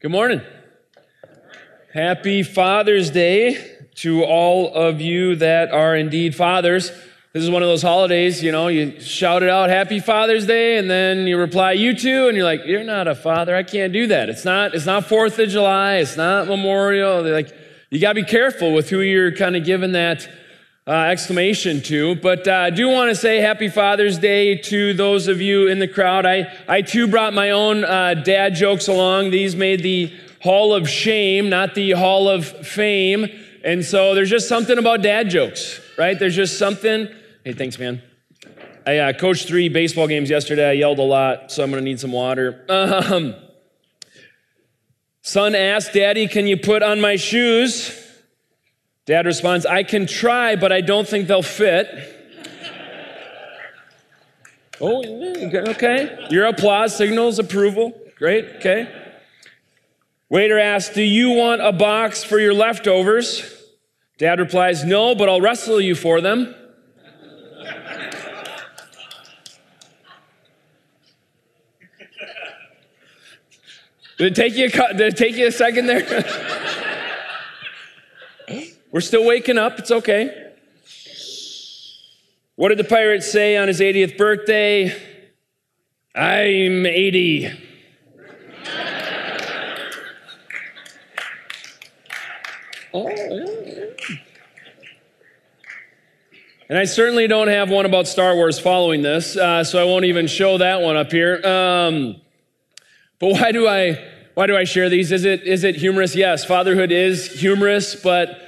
Good morning. Happy Father's Day to all of you that are indeed fathers. This is one of those holidays, you know, you shout it out, Happy Father's Day, and then you reply, You too, and you're like, You're not a father. I can't do that. It's not, it's not Fourth of July, it's not Memorial. They're like, you gotta be careful with who you're kind of giving that uh, exclamation to. But uh, I do want to say Happy Father's Day to those of you in the crowd. I, I too brought my own uh, dad jokes along. These made the Hall of Shame, not the Hall of Fame. And so there's just something about dad jokes, right? There's just something. Hey, thanks, man. I uh, coached three baseball games yesterday. I yelled a lot, so I'm going to need some water. Um, son asked, Daddy, can you put on my shoes? Dad responds, I can try, but I don't think they'll fit. oh, okay. Your applause signals approval. Great, okay. Waiter asks, Do you want a box for your leftovers? Dad replies, No, but I'll wrestle you for them. Did it take you a, did it take you a second there? We're still waking up. It's okay. What did the pirate say on his 80th birthday? I'm 80. oh, And I certainly don't have one about Star Wars following this, uh, so I won't even show that one up here. Um, but why do I why do I share these? Is it is it humorous? Yes, fatherhood is humorous, but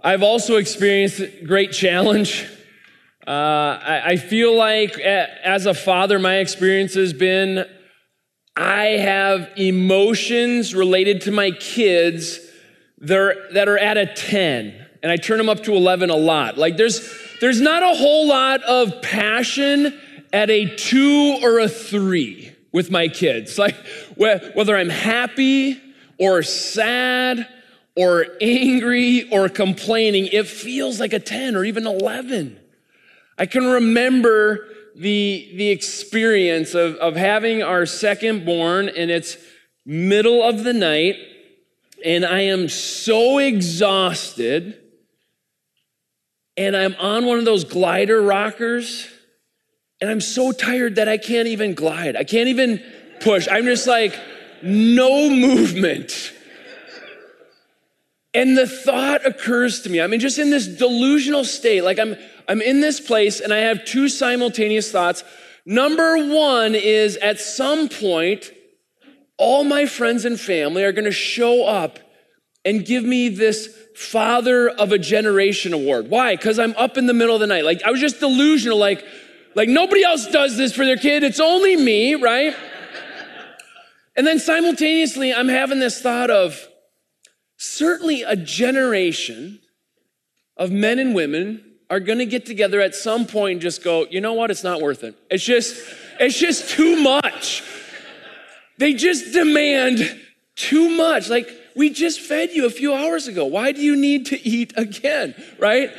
I've also experienced great challenge. Uh, I, I feel like as a father, my experience has been I have emotions related to my kids that are, that are at a 10, and I turn them up to 11 a lot. Like there's, there's not a whole lot of passion at a two or a three with my kids. Like whether I'm happy or sad or angry or complaining, it feels like a 10 or even 11. I can remember the, the experience of, of having our second born and it's middle of the night and I am so exhausted and I'm on one of those glider rockers and I'm so tired that I can't even glide. I can't even push. I'm just like, no movement. And the thought occurs to me, I mean, just in this delusional state, like I'm, I'm in this place and I have two simultaneous thoughts. Number one is at some point, all my friends and family are going to show up and give me this father of a generation award. Why? Because I'm up in the middle of the night. Like I was just delusional, like, like nobody else does this for their kid. It's only me, right? and then simultaneously, I'm having this thought of, certainly a generation of men and women are going to get together at some point and just go, you know what? It's not worth it. It's just, it's just too much. They just demand too much. Like, we just fed you a few hours ago. Why do you need to eat again? Right?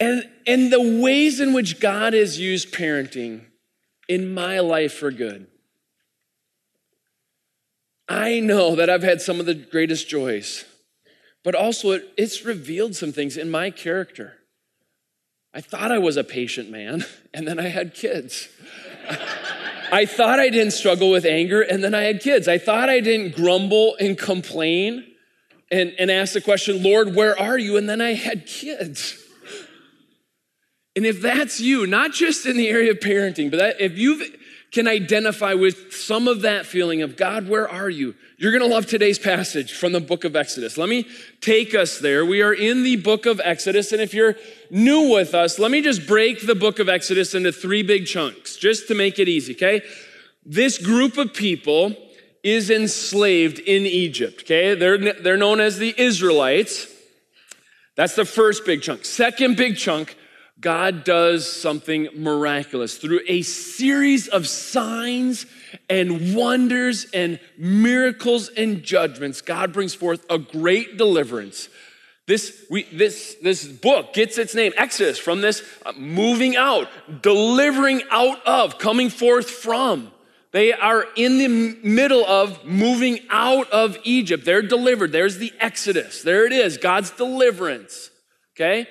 And, and the ways in which God has used parenting in my life for good I know that I've had some of the greatest joys, but also it, it's revealed some things in my character. I thought I was a patient man, and then I had kids. I thought I didn't struggle with anger, and then I had kids. I thought I didn't grumble and complain and, and ask the question, Lord, where are you? And then I had kids. And if that's you, not just in the area of parenting, but that, if you've can identify with some of that feeling of God, where are you? You're going to love today's passage from the book of Exodus. Let me take us there. We are in the book of Exodus. And if you're new with us, let me just break the book of Exodus into three big chunks just to make it easy, okay? This group of people is enslaved in Egypt, okay? They're, they're known as the Israelites. That's the first big chunk. Second big chunk God does something miraculous through a series of signs and wonders and miracles and judgments. God brings forth a great deliverance. This, we, this, this book gets its name, Exodus, from this uh, moving out, delivering out of, coming forth from. They are in the middle of moving out of Egypt. They're delivered. There's the Exodus. There it is, God's deliverance. Okay?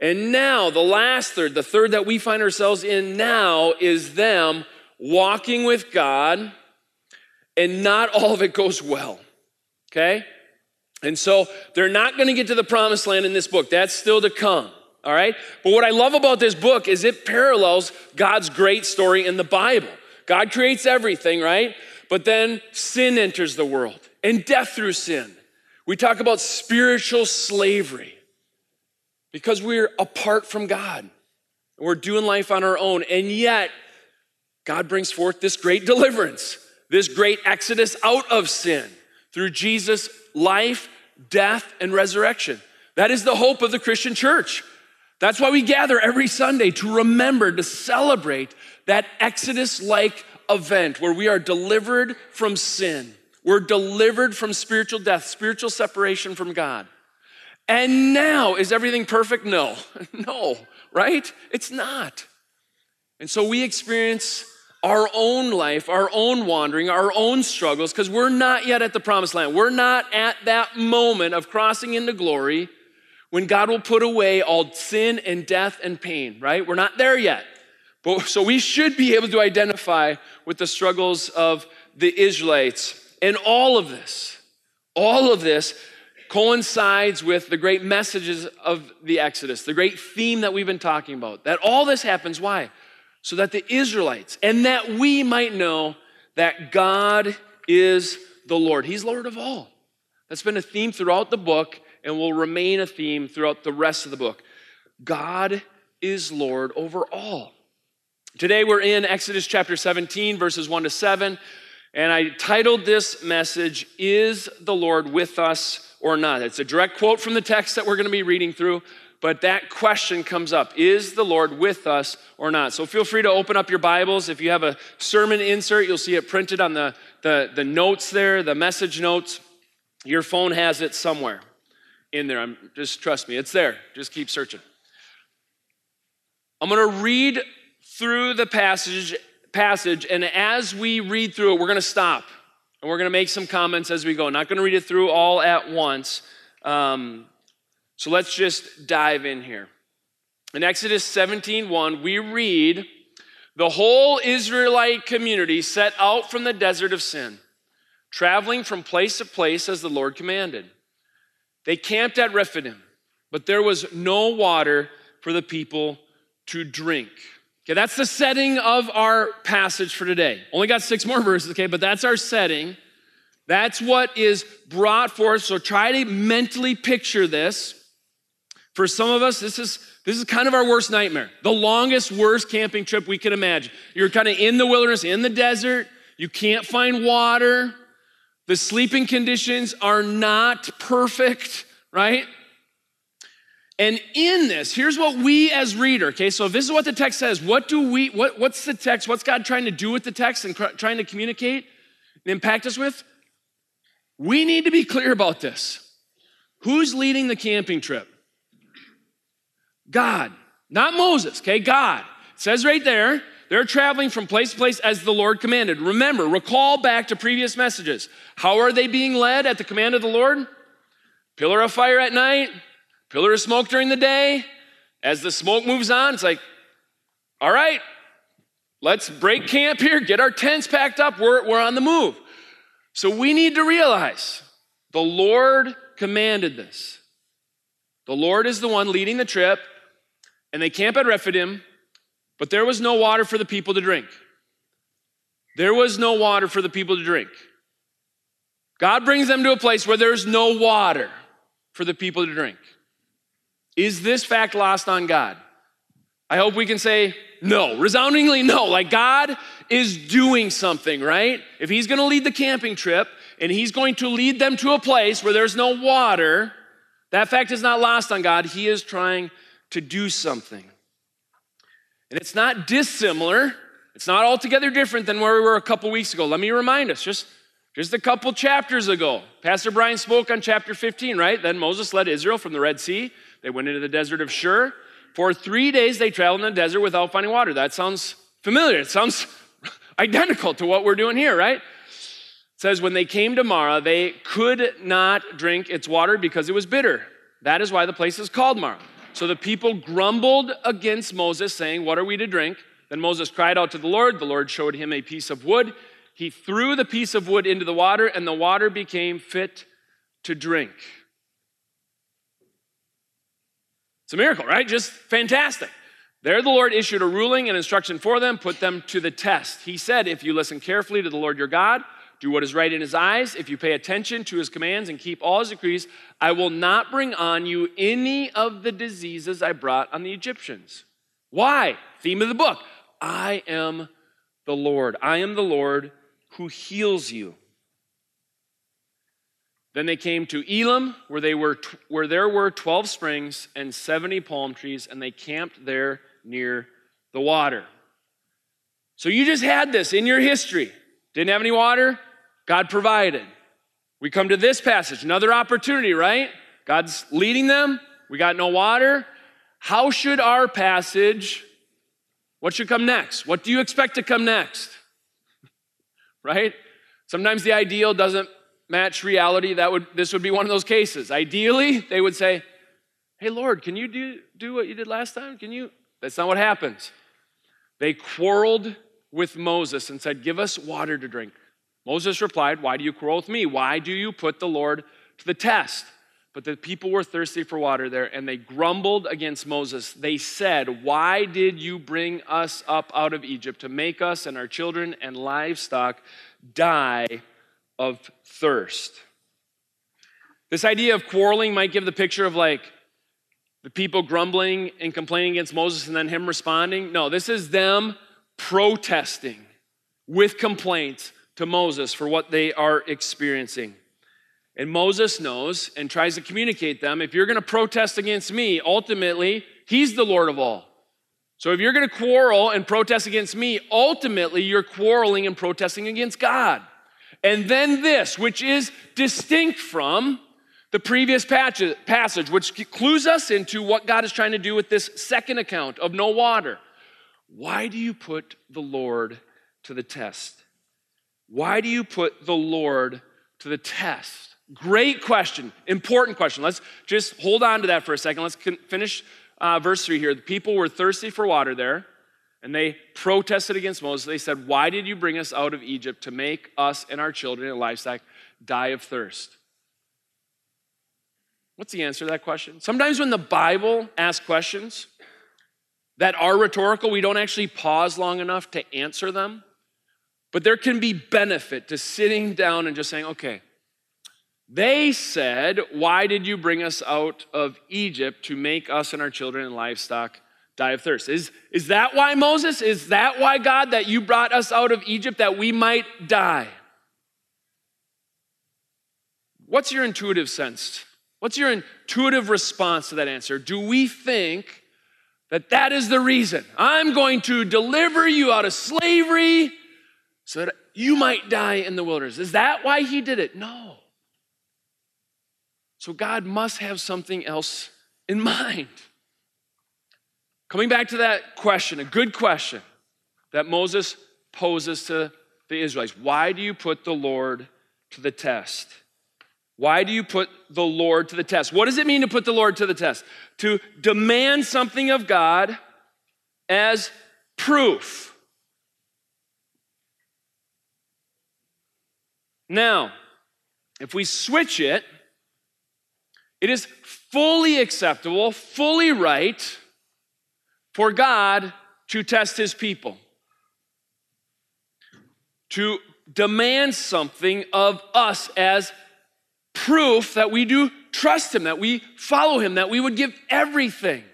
And now, the last third, the third that we find ourselves in now, is them walking with God, and not all of it goes well. Okay? And so they're not going to get to the promised land in this book. That's still to come. All right? But what I love about this book is it parallels God's great story in the Bible. God creates everything, right? But then sin enters the world and death through sin. We talk about spiritual slavery because we're apart from God. We're doing life on our own. And yet, God brings forth this great deliverance, this great exodus out of sin through Jesus' life, death, and resurrection. That is the hope of the Christian church. That's why we gather every Sunday to remember, to celebrate that Exodus like event where we are delivered from sin. We're delivered from spiritual death, spiritual separation from God. And now, is everything perfect? No, no, right? It's not. And so we experience our own life, our own wandering, our own struggles, because we're not yet at the promised land. We're not at that moment of crossing into glory when God will put away all sin and death and pain, right? We're not there yet. But, so we should be able to identify with the struggles of the Israelites. And all of this, all of this coincides with the great messages of the Exodus, the great theme that we've been talking about. That all this happens, why? So that the Israelites, and that we might know that God is the Lord. He's Lord of all. That's been a theme throughout the book and will remain a theme throughout the rest of the book. God is Lord over all. Today we're in Exodus chapter 17, verses 1 to 7, and I titled this message, Is the Lord with us or not? It's a direct quote from the text that we're going to be reading through, but that question comes up Is the Lord with us or not? So feel free to open up your Bibles. If you have a sermon insert, you'll see it printed on the, the, the notes there, the message notes. Your phone has it somewhere in there. I'm, just trust me, it's there. Just keep searching. I'm going to read through the passage, passage, and as we read through it, we're going to stop and we're going to make some comments as we go. Not going to read it through all at once. Um, so let's just dive in here. In Exodus 17 1, we read, The whole Israelite community set out from the desert of sin, traveling from place to place as the Lord commanded. They camped at Rephidim, but there was no water for the people to drink. Okay, that's the setting of our passage for today. Only got six more verses, okay, but that's our setting. That's what is brought forth. So try to mentally picture this. For some of us, this is this is kind of our worst nightmare. The longest, worst camping trip we can imagine. You're kind of in the wilderness, in the desert. You can't find water. The sleeping conditions are not perfect, right? And in this, here's what we as reader, okay, so this is what the text says. What do we, what, what's the text? What's God trying to do with the text and cr- trying to communicate and impact us with? We need to be clear about this. Who's leading the camping trip? God, not Moses, okay, God. It says right there, they're traveling from place to place as the Lord commanded. Remember, recall back to previous messages. How are they being led at the command of the Lord? Pillar of fire at night, pillar of smoke during the day. As the smoke moves on, it's like, all right, let's break camp here, get our tents packed up, we're, we're on the move. So we need to realize the Lord commanded this. The Lord is the one leading the trip, and they camp at Rephidim, but there was no water for the people to drink. There was no water for the people to drink. God brings them to a place where there's no water for the people to drink. Is this fact lost on God? I hope we can say no, resoundingly no. Like God is doing something, right? If He's gonna lead the camping trip and He's going to lead them to a place where there's no water, that fact is not lost on God. He is trying to do something. And it's not dissimilar, it's not altogether different than where we were a couple weeks ago. Let me remind us, just, just a couple chapters ago, Pastor Brian spoke on chapter 15, right? Then Moses led Israel from the Red Sea they went into the desert of Shur. For three days they traveled in the desert without finding water. That sounds familiar. It sounds identical to what we're doing here, right? It says, When they came to Marah, they could not drink its water because it was bitter. That is why the place is called Marah. So the people grumbled against Moses, saying, What are we to drink? Then Moses cried out to the Lord. The Lord showed him a piece of wood. He threw the piece of wood into the water, and the water became fit to drink. It's a miracle, right? Just fantastic. There, the Lord issued a ruling and instruction for them, put them to the test. He said, If you listen carefully to the Lord your God, do what is right in his eyes, if you pay attention to his commands and keep all his decrees, I will not bring on you any of the diseases I brought on the Egyptians. Why? Theme of the book I am the Lord. I am the Lord who heals you. Then they came to Elim, where, they were, where there were 12 springs and 70 palm trees, and they camped there near the water. So you just had this in your history. Didn't have any water? God provided. We come to this passage, another opportunity, right? God's leading them. We got no water. How should our passage, what should come next? What do you expect to come next? right? Sometimes the ideal doesn't match reality. That would this would be one of those cases. Ideally, they would say, Hey Lord, can you do, do what you did last time? Can you that's not what happens. They quarreled with Moses and said, Give us water to drink. Moses replied, Why do you quarrel with me? Why do you put the Lord to the test? But the people were thirsty for water there, and they grumbled against Moses. They said, Why did you bring us up out of Egypt to make us and our children and livestock die of thirst? This idea of quarreling might give the picture of like the people grumbling and complaining against Moses and then him responding. No, this is them protesting with complaints to Moses for what they are experiencing. And Moses knows and tries to communicate them if you're going to protest against me, ultimately, he's the Lord of all. So if you're going to quarrel and protest against me, ultimately, you're quarreling and protesting against God. And then this, which is distinct from the previous passage, which clues us into what God is trying to do with this second account of no water. Why do you put the Lord to the test? Why do you put the Lord to the test? Great question, important question. Let's just hold on to that for a second. Let's finish uh, verse 3 here. The people were thirsty for water there, and they protested against Moses. They said, Why did you bring us out of Egypt to make us and our children and livestock die of thirst? What's the answer to that question? Sometimes when the Bible asks questions that are rhetorical, we don't actually pause long enough to answer them. But there can be benefit to sitting down and just saying, okay, they said, Why did you bring us out of Egypt to make us and our children and livestock die of thirst? Is, is that why, Moses? Is that why, God, that you brought us out of Egypt that we might die? What's your intuitive sense What's your intuitive response to that answer? Do we think that that is the reason? I'm going to deliver you out of slavery so that you might die in the wilderness. Is that why he did it? No. So God must have something else in mind. Coming back to that question, a good question that Moses poses to the Israelites why do you put the Lord to the test? Why do you put the Lord to the test? What does it mean to put the Lord to the test? To demand something of God as proof. Now, if we switch it, it is fully acceptable, fully right for God to test his people, to demand something of us as proof that we do trust Him, that we follow Him, that we would give everything.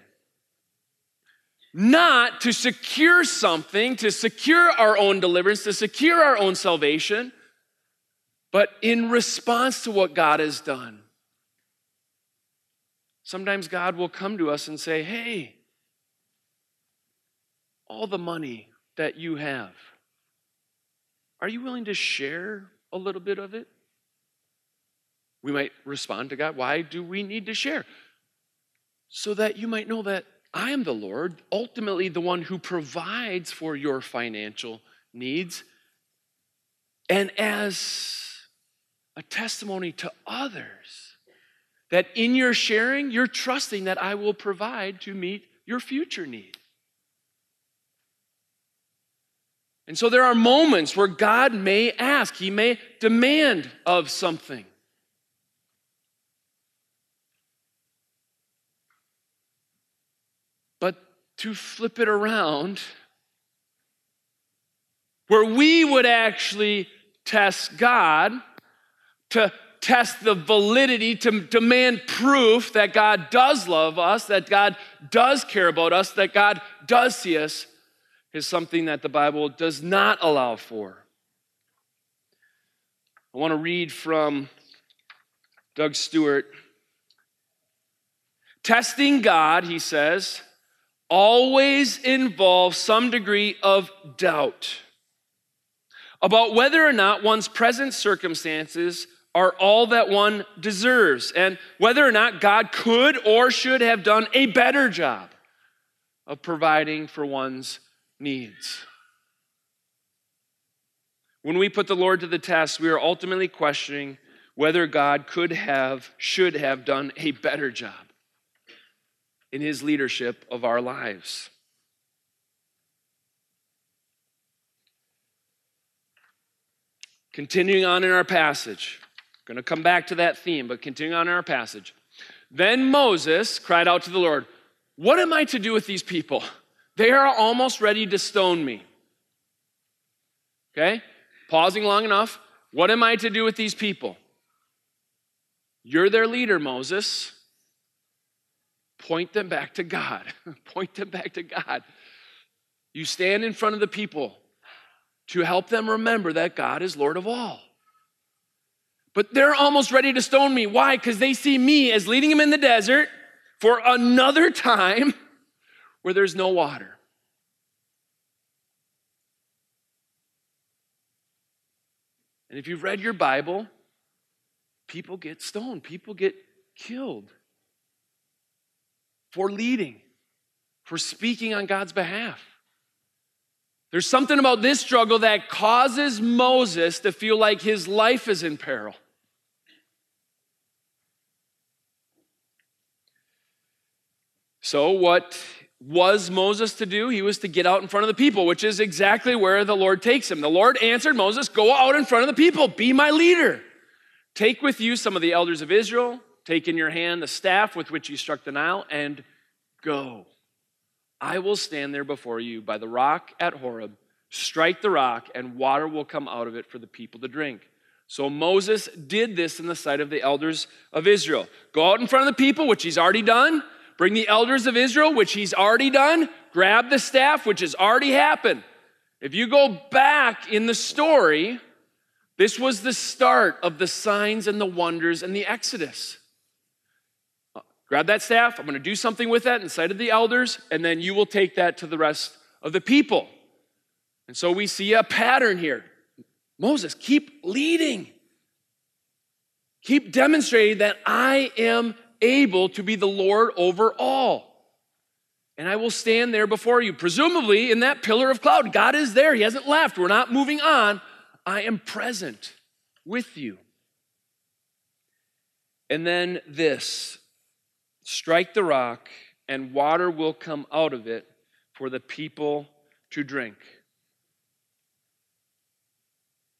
Not to secure something, to secure our own deliverance, to secure our own salvation, but in response to what God has done. Sometimes God will come to us and say, Hey, all the money that you have, are you willing to share a little bit of it? We might respond to God, why do we need to share? So that you might know that I am the Lord, ultimately the one who provides for your financial needs, and as a testimony to others that in your sharing, you're trusting that I will provide to meet your future need. And so there are moments where God may ask, He may demand of something. But to flip it around, where we would actually test God, to test the validity, to demand proof that God does love us, that God does care about us, that God does see us, is something that the Bible does not allow for. I want to read from Doug Stuart. Testing God, he says, always involves some degree of doubt about whether or not one's present circumstances are all that one deserves and whether or not God could or should have done a better job of providing for one's needs. When we put the Lord to the test, we are ultimately questioning whether God could have, should have done a better job in his leadership of our lives. Continuing on in our passage, going to come back to that theme, but continuing on in our passage. Then Moses cried out to the Lord, What am I to do with these people? They are almost ready to stone me. Okay? Pausing long enough. What am I to do with these people? You're their leader, Moses. Point them back to God. Point them back to God. You stand in front of the people to help them remember that God is Lord of all. But they're almost ready to stone me. Why? Because they see me as leading them in the desert for another time where there's no water. And if you've read your Bible, people get stoned, people get killed for leading, for speaking on God's behalf. There's something about this struggle that causes Moses to feel like his life is in peril. So, what was Moses to do? He was to get out in front of the people, which is exactly where the Lord takes him. The Lord answered Moses, Go out in front of the people, be my leader. Take with you some of the elders of Israel, take in your hand the staff with which you struck the Nile, and go. I will stand there before you by the rock at Horeb. Strike the rock, and water will come out of it for the people to drink. So Moses did this in the sight of the elders of Israel. Go out in front of the people, which he's already done Bring the elders of Israel, which he's already done. Grab the staff, which has already happened. If you go back in the story, this was the start of the signs and the wonders and the Exodus. Grab that staff. I'm going to do something with that in sight of the elders, and then you will take that to the rest of the people. And so we see a pattern here. Moses, keep leading. Keep demonstrating that I am able to be the Lord over all. And I will stand there before you. Presumably, in that pillar of cloud, God is there. He hasn't left. We're not moving on. I am present with you. And then this strike the rock, and water will come out of it for the people to drink.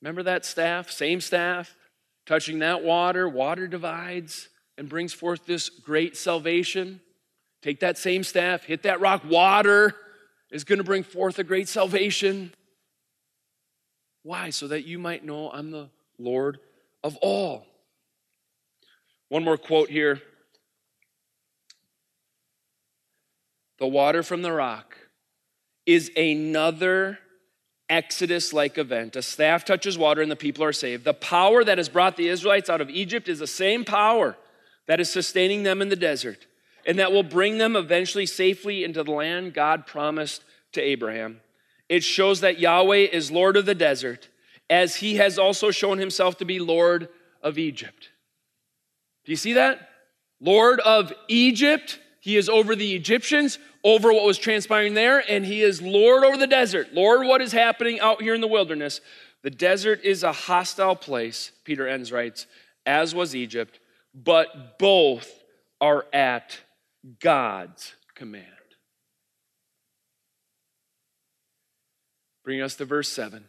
Remember that staff? Same staff? Touching that water, water divides and brings forth this great salvation. Take that same staff, hit that rock, water is going to bring forth a great salvation. Why? So that you might know I'm the Lord of all. One more quote here. The water from the rock is another Exodus like event. A staff touches water and the people are saved. The power that has brought the Israelites out of Egypt is the same power that is sustaining them in the desert and that will bring them eventually safely into the land God promised to Abraham. It shows that Yahweh is Lord of the desert, as he has also shown himself to be Lord of Egypt. Do you see that? Lord of Egypt. He is over the Egyptians, over what was transpiring there, and he is Lord over the desert. Lord, what is happening out here in the wilderness? The desert is a hostile place, Peter Enns writes, as was Egypt, but both are at God's command. Bring us to verse 7.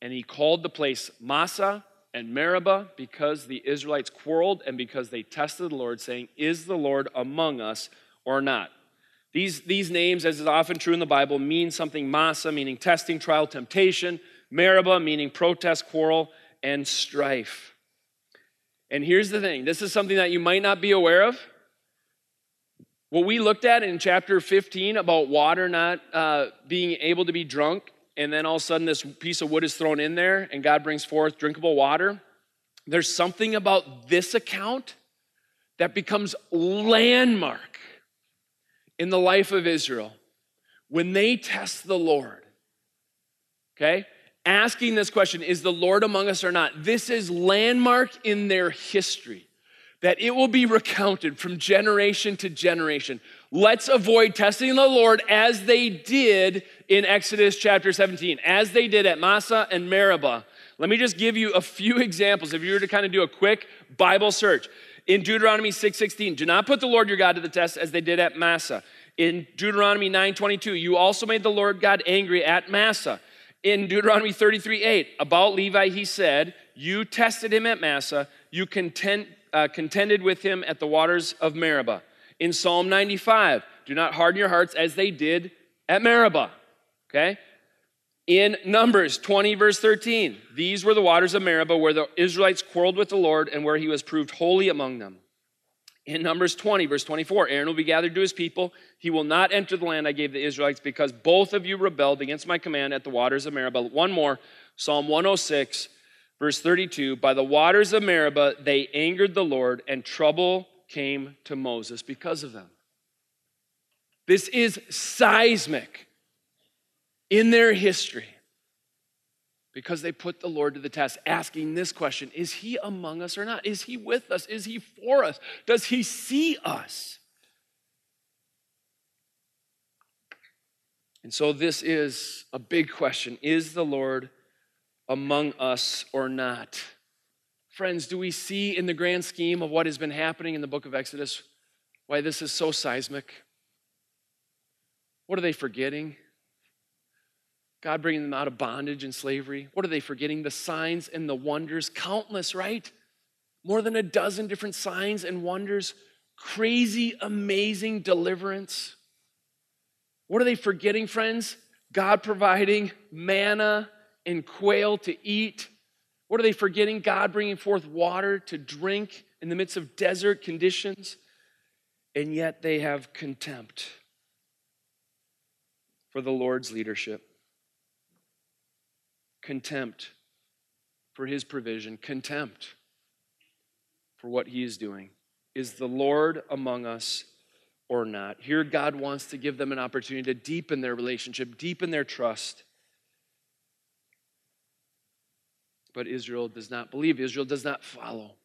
And he called the place Massah and Meribah because the Israelites quarreled and because they tested the Lord, saying, Is the Lord among us or not? These, these names, as is often true in the Bible, mean something Massah, meaning testing, trial, temptation, Meribah, meaning protest, quarrel, and strife. And here's the thing this is something that you might not be aware of. What we looked at in chapter 15 about water not uh, being able to be drunk and then all of a sudden this piece of wood is thrown in there and God brings forth drinkable water. There's something about this account that becomes landmark in the life of Israel when they test the Lord. Okay? Asking this question, is the Lord among us or not? This is landmark in their history that it will be recounted from generation to generation. Let's avoid testing the Lord as they did in Exodus chapter 17, as they did at Massah and Meribah. Let me just give you a few examples if you were to kind of do a quick Bible search. In Deuteronomy 6:16, do not put the Lord your God to the test as they did at Massah. In Deuteronomy 9:22, you also made the Lord God angry at Massah. In Deuteronomy 33:8, about Levi he said, "You tested him at Massah, you uh, contended with him at the waters of Meribah." In Psalm 95, do not harden your hearts as they did at Meribah. Okay? In Numbers 20, verse 13, these were the waters of Meribah where the Israelites quarreled with the Lord and where he was proved holy among them. In Numbers 20, verse 24, Aaron will be gathered to his people. He will not enter the land I gave the Israelites because both of you rebelled against my command at the waters of Meribah. One more, Psalm 106, verse 32. By the waters of Meribah, they angered the Lord, and trouble came to Moses because of them. This is seismic in their history because they put the Lord to the test, asking this question Is he among us or not? Is he with us? Is he for us? Does he see us? And so, this is a big question Is the Lord among us or not? Friends, do we see in the grand scheme of what has been happening in the book of Exodus why this is so seismic? What are they forgetting? God bringing them out of bondage and slavery. What are they forgetting? The signs and the wonders, countless, right? More than a dozen different signs and wonders, crazy, amazing deliverance. What are they forgetting, friends? God providing manna and quail to eat. What are they forgetting? God bringing forth water to drink in the midst of desert conditions. And yet they have contempt for the Lord's leadership contempt for his provision, contempt for what he is doing. Is the Lord among us or not? Here, God wants to give them an opportunity to deepen their relationship, deepen their trust. But Israel does not believe, Israel does not follow.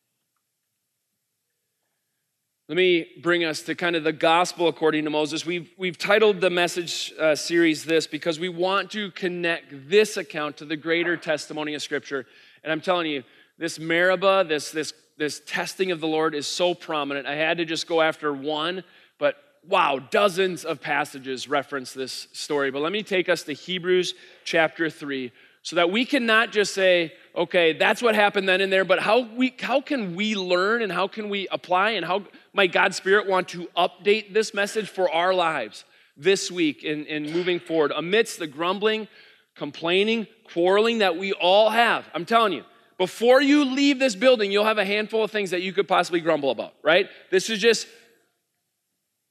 Let me bring us to kind of the gospel according to Moses. We've, we've titled the message uh, series this because we want to connect this account to the greater testimony of Scripture. And I'm telling you, this Meribah, this, this, this testing of the Lord is so prominent. I had to just go after one, but wow, dozens of passages reference this story. But let me take us to Hebrews chapter 3 so that we can not just say, okay, that's what happened then and there, but how, we, how can we learn and how can we apply and how might God's Spirit want to update this message for our lives this week in, in moving forward amidst the grumbling, complaining, quarreling that we all have? I'm telling you, before you leave this building, you'll have a handful of things that you could possibly grumble about, right? This is just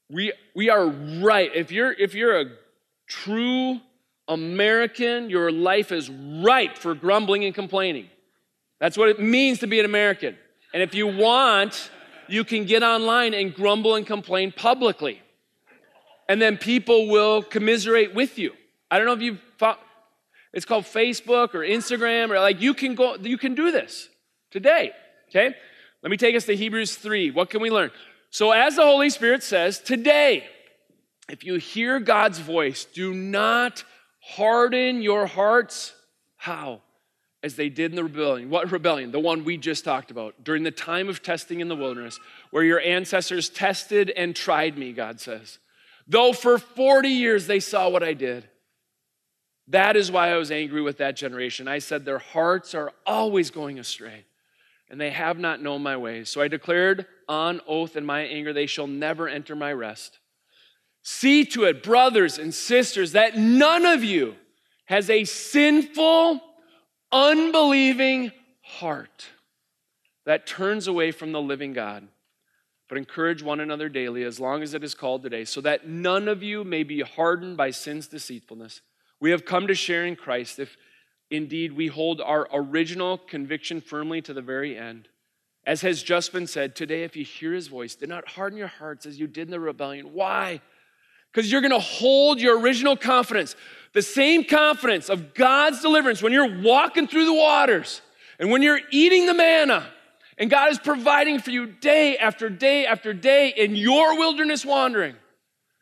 we we are right. If you're if you're a true American, your life is ripe for grumbling and complaining. That's what it means to be an American. And if you want you can get online and grumble and complain publicly. And then people will commiserate with you. I don't know if you've it's called Facebook or Instagram or like you can go, you can do this today. Okay? Let me take us to Hebrews 3. What can we learn? So, as the Holy Spirit says, today, if you hear God's voice, do not harden your hearts How? As they did in the rebellion. What rebellion? The one we just talked about. During the time of testing in the wilderness, where your ancestors tested and tried me, God says. Though for 40 years they saw what I did. That is why I was angry with that generation. I said, Their hearts are always going astray, and they have not known my ways. So I declared on oath in my anger, They shall never enter my rest. See to it, brothers and sisters, that none of you has a sinful, unbelieving heart that turns away from the living God. But encourage one another daily, as long as it is called today, so that none of you may be hardened by sin's deceitfulness. We have come to share in Christ if indeed we hold our original conviction firmly to the very end. As has just been said, today, if you hear his voice, do not harden your hearts as you did in the rebellion. Why? Because you're going to hold your original confidence, the same confidence of God's deliverance when you're walking through the waters and when you're eating the manna and God is providing for you day after day after day in your wilderness wandering.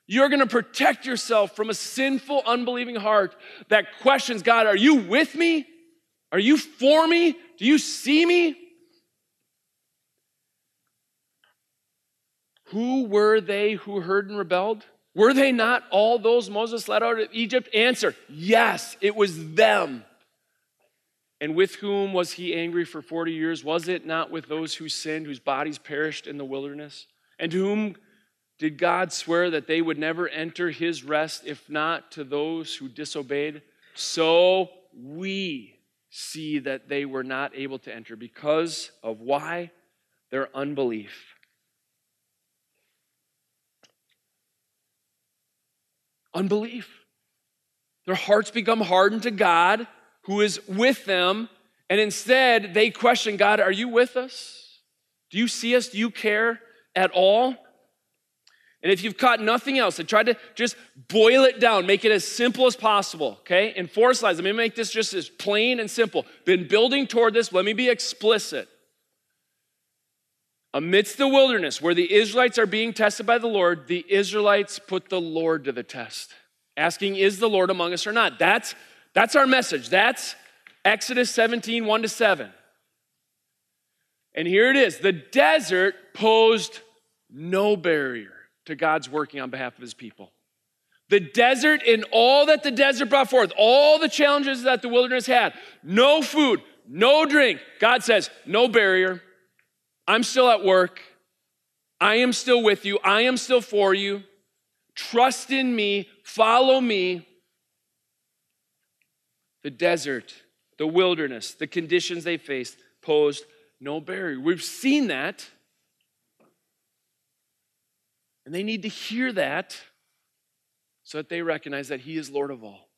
You're going to protect yourself from a sinful, unbelieving heart that questions God, are you with me? Are you for me? Do you see me? Who were they who heard and rebelled? Were they not all those Moses led out of Egypt? Answer yes, it was them. And with whom was he angry for 40 years? Was it not with those who sinned, whose bodies perished in the wilderness? And to whom did God swear that they would never enter his rest, if not to those who disobeyed? So we see that they were not able to enter because of why? Their unbelief. Unbelief. Their hearts become hardened to God, who is with them, and instead they question God, Are you with us? Do you see us? Do you care at all? And if you've caught nothing else, I tried to just boil it down, make it as simple as possible, okay? In four slides, let me make this just as plain and simple. Been building toward this, let me be explicit. Amidst the wilderness where the Israelites are being tested by the Lord, the Israelites put the Lord to the test, asking, Is the Lord among us or not? That's, that's our message. That's Exodus 17, 1 to 7. And here it is the desert posed no barrier to God's working on behalf of his people. The desert and all that the desert brought forth, all the challenges that the wilderness had no food, no drink. God says, no barrier. I'm still at work. I am still with you. I am still for you. Trust in me. Follow me. The desert, the wilderness, the conditions they faced posed no barrier. We've seen that and they need to hear that so that they recognize that He is Lord of all.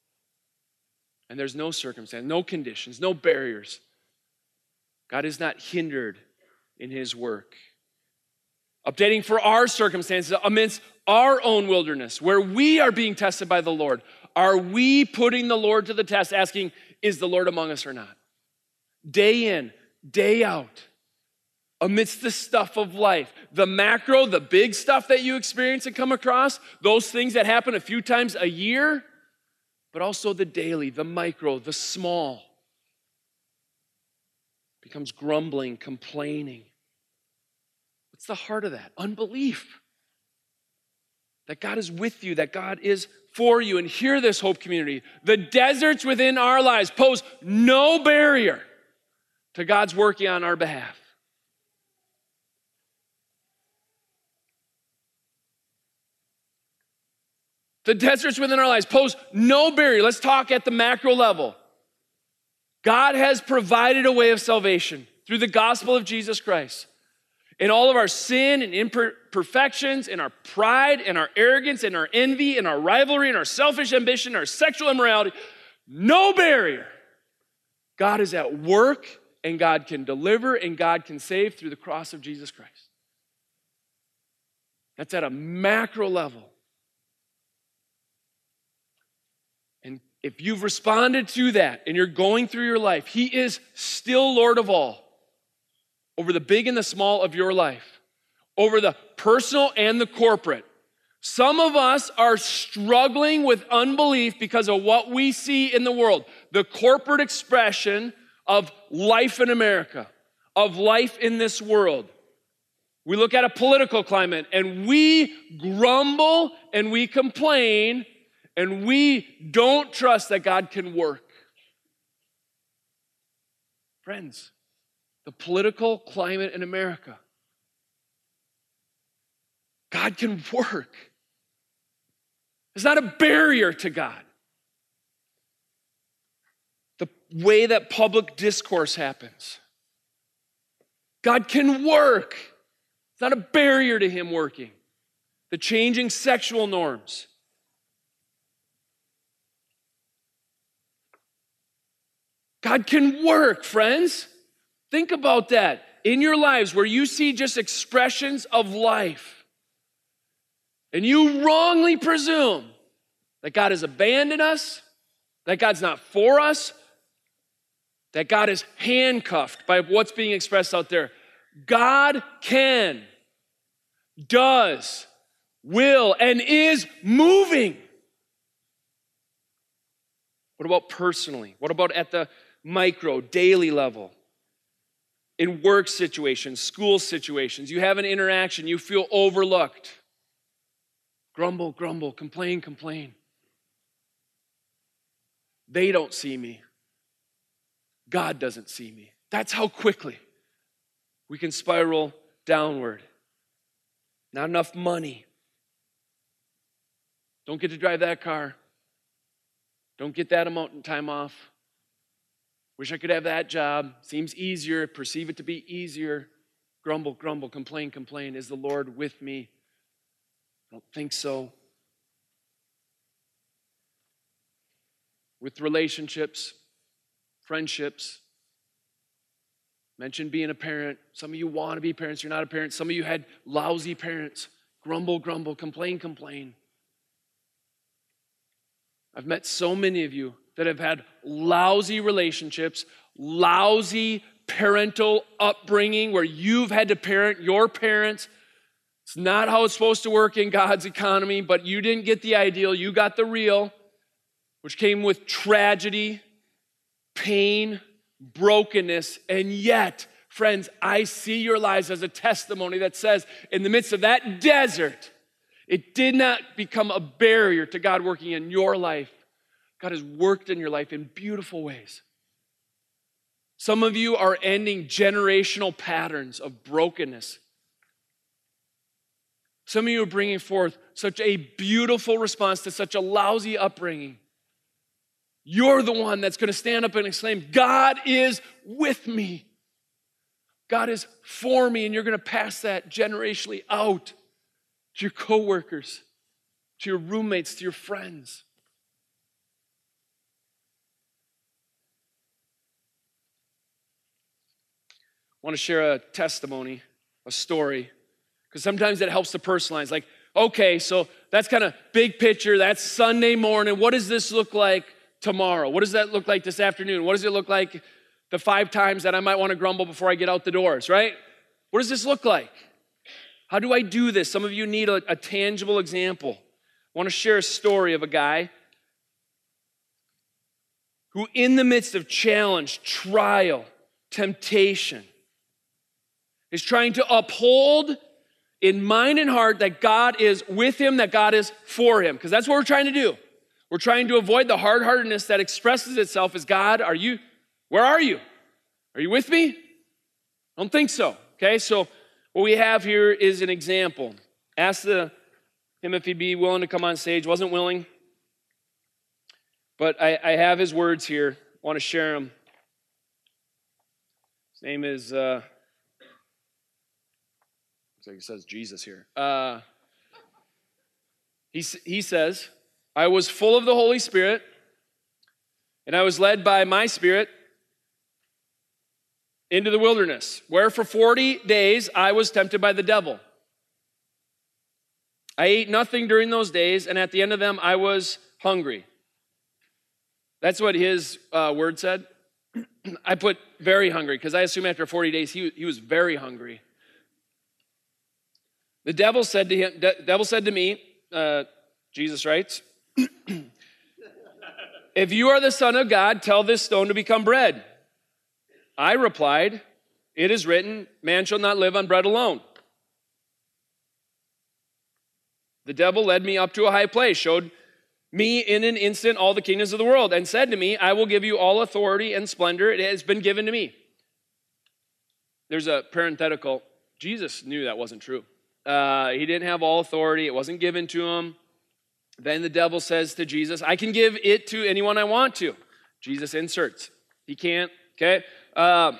And there's no circumstance, no conditions, no barriers. God is not hindered in His work. Updating for our circumstances amidst our own wilderness, where we are being tested by the Lord. Are we putting the Lord to the test, asking, Is the Lord among us or not? Day in, day out amidst the stuff of life. The macro, the big stuff that you experience and come across, those things that happen a few times a year, but also the daily, the micro, the small. Becomes grumbling, complaining. What's the heart of that? Unbelief. That God is with you, that God is for you. And hear this, Hope Community. The deserts within our lives pose no barrier to God's working on our behalf. The deserts within our lives pose no barrier. Let's talk at the macro level. God has provided a way of salvation through the gospel of Jesus Christ. In all of our sin and imperfections, in our pride, and our arrogance, and our envy, and our rivalry, and our selfish ambition, our sexual immorality, no barrier. God is at work and God can deliver and God can save through the cross of Jesus Christ. That's at a macro level. If you've responded to that and you're going through your life, He is still Lord of all over the big and the small of your life, over the personal and the corporate. Some of us are struggling with unbelief because of what we see in the world, the corporate expression of life in America, of life in this world. We look at a political climate and we grumble and we complain and we don't trust that God can work. Friends, the political climate in America, God can work. It's not a barrier to God. The way that public discourse happens, God can work. It's not a barrier to Him working. The changing sexual norms. God can work, friends. Think about that in your lives where you see just expressions of life and you wrongly presume that God has abandoned us, that God's not for us, that God is handcuffed by what's being expressed out there. God can, does, will, and is moving. What about personally? What about at the micro, daily level? In work situations, school situations, you have an interaction, you feel overlooked. Grumble, grumble, complain, complain. They don't see me. God doesn't see me. That's how quickly we can spiral downward. Not enough money. Don't get to drive that car. Don't get that amount of time off. Wish I could have that job. Seems easier. Perceive it to be easier. Grumble, grumble, complain, complain. Is the Lord with me? I don't think so. With relationships, friendships, Mention being a parent. Some of you want to be parents, you're not a parent. Some of you had lousy parents. Grumble, grumble, complain, complain. I've met so many of you that have had lousy relationships, lousy parental upbringing where you've had to parent your parents. It's not how it's supposed to work in God's economy, but you didn't get the ideal, you got the real, which came with tragedy, pain, brokenness, and yet, friends, I see your lives as a testimony that says, in the midst of that desert, it did not become a barrier to God working in your life. God has worked in your life in beautiful ways. Some of you are ending generational patterns of brokenness. Some of you are bringing forth such a beautiful response to such a lousy upbringing. You're the one that's going to stand up and exclaim, God is with me. God is for me, and you're going to pass that generationally out to your coworkers, to your roommates, to your friends. Want to share a testimony, a story, because sometimes that helps to personalize. Like, okay, so that's kind of big picture. That's Sunday morning. What does this look like tomorrow? What does that look like this afternoon? What does it look like the five times that I might want to grumble before I get out the doors, right? What does this look like? How do I do this? Some of you need a, a tangible example. I want to share a story of a guy who, in the midst of challenge, trial, temptation, is trying to uphold in mind and heart that God is with him, that God is for him, because that's what we're trying to do. We're trying to avoid the hard heartedness that expresses itself as God, are you, where are you? Are you with me? I don't think so. Okay, so what we have here is an example. Ask the, him if he'd be willing to come on stage. Wasn't willing. But I, I have his words here. I want to share them. His name is, uh, like it says Jesus here. Uh, he, he says, I was full of the Holy Spirit, and I was led by my Spirit into the wilderness, where for 40 days I was tempted by the devil. I ate nothing during those days, and at the end of them I was hungry. That's what his uh, word said. I put very hungry because I assume after 40 days he, he was very hungry. The devil said to him, devil said to me, uh, Jesus writes, If you are the Son of God, tell this stone to become bread. I replied, It is written, Man shall not live on bread alone. The devil led me up to a high place, showed me in an instant all the kingdoms of the world, and said to me, I will give you all authority and splendor. It has been given to me. There's a parenthetical. Jesus knew that wasn't true. Uh, he didn't have all authority, it wasn't given to him. Then the devil says to Jesus, I can give it to anyone I want to. Jesus inserts. He can't, okay? Uh,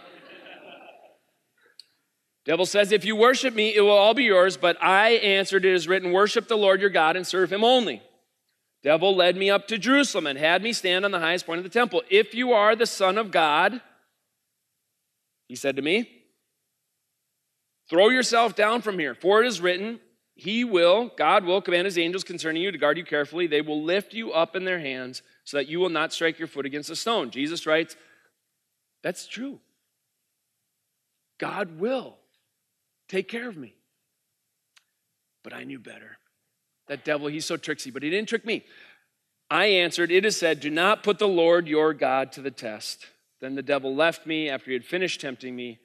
devil says, If you worship me, it will all be yours. But I answered, It is written, Worship the Lord your God and serve him only. Devil led me up to Jerusalem and had me stand on the highest point of the temple. If you are the Son of God, he said to me, Throw yourself down from here, for it is written, He will, God will command His angels concerning you to guard you carefully. They will lift you up in their hands so that you will not strike your foot against a stone. Jesus writes, That's true. God will take care of me. But I knew better. That devil, he's so tricksy, but he didn't trick me. I answered, It is said, Do not put the Lord your God to the test. Then the devil left me after he had finished tempting me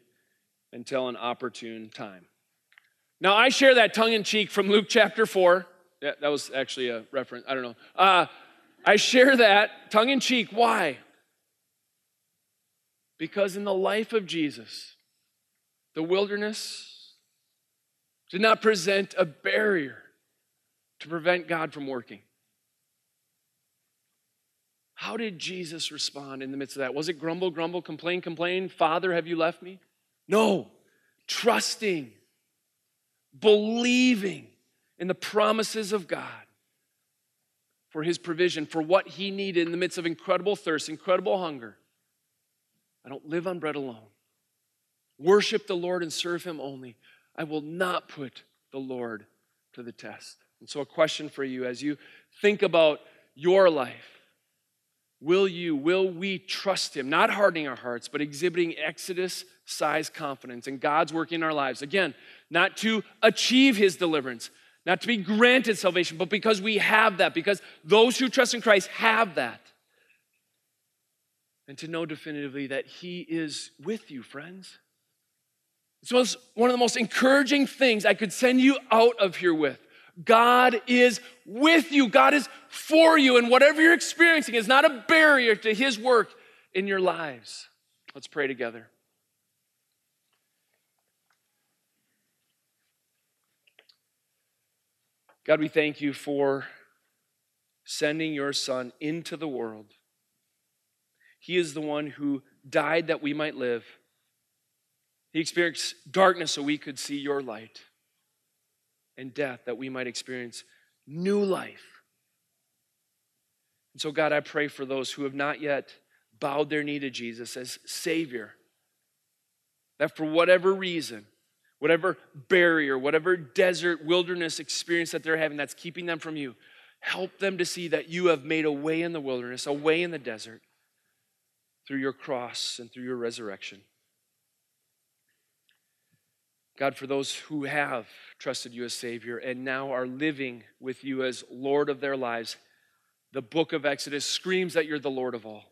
until an opportune time. Now, I share that tongue in cheek from Luke chapter 4. Yeah, that was actually a reference. I don't know. Uh, I share that tongue in cheek. Why? Because in the life of Jesus, the wilderness did not present a barrier to prevent God from working. How did Jesus respond in the midst of that? Was it grumble, grumble, complain, complain? Father, have you left me? No, trusting, believing in the promises of God for his provision, for what he needed in the midst of incredible thirst, incredible hunger. I don't live on bread alone. Worship the Lord and serve him only. I will not put the Lord to the test. And so, a question for you as you think about your life Will you, will we trust Him? Not hardening our hearts, but exhibiting Exodus sized confidence in God's work in our lives. Again, not to achieve His deliverance, not to be granted salvation, but because we have that, because those who trust in Christ have that. And to know definitively that He is with you, friends. It's one of the most encouraging things I could send you out of here with. God is with you. God is for you. And whatever you're experiencing is not a barrier to His work in your lives. Let's pray together. God, we thank you for sending your Son into the world. He is the one who died that we might live. He experienced darkness so we could see your light and death that we might experience new life. And so, God, I pray for those who have not yet bowed their knee to Jesus as Savior, that for whatever reason, whatever barrier, whatever desert, wilderness experience that they're having that's keeping them from you, help them to see that you have made a way in the wilderness, a way in the desert through your cross and through your resurrection. God, for those who have trusted you as Savior and now are living with you as Lord of their lives, the book of Exodus screams that you're the Lord of all.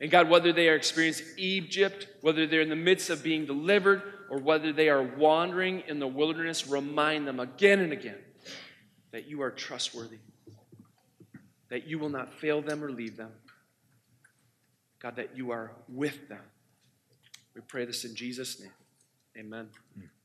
And God, whether they are experiencing Egypt, whether they're in the midst of being delivered, or whether they are wandering in the wilderness, remind them again and again that you are trustworthy, that you will not fail them or leave them. God, that you are with them. We pray this in Jesus' name. Amen. Mm.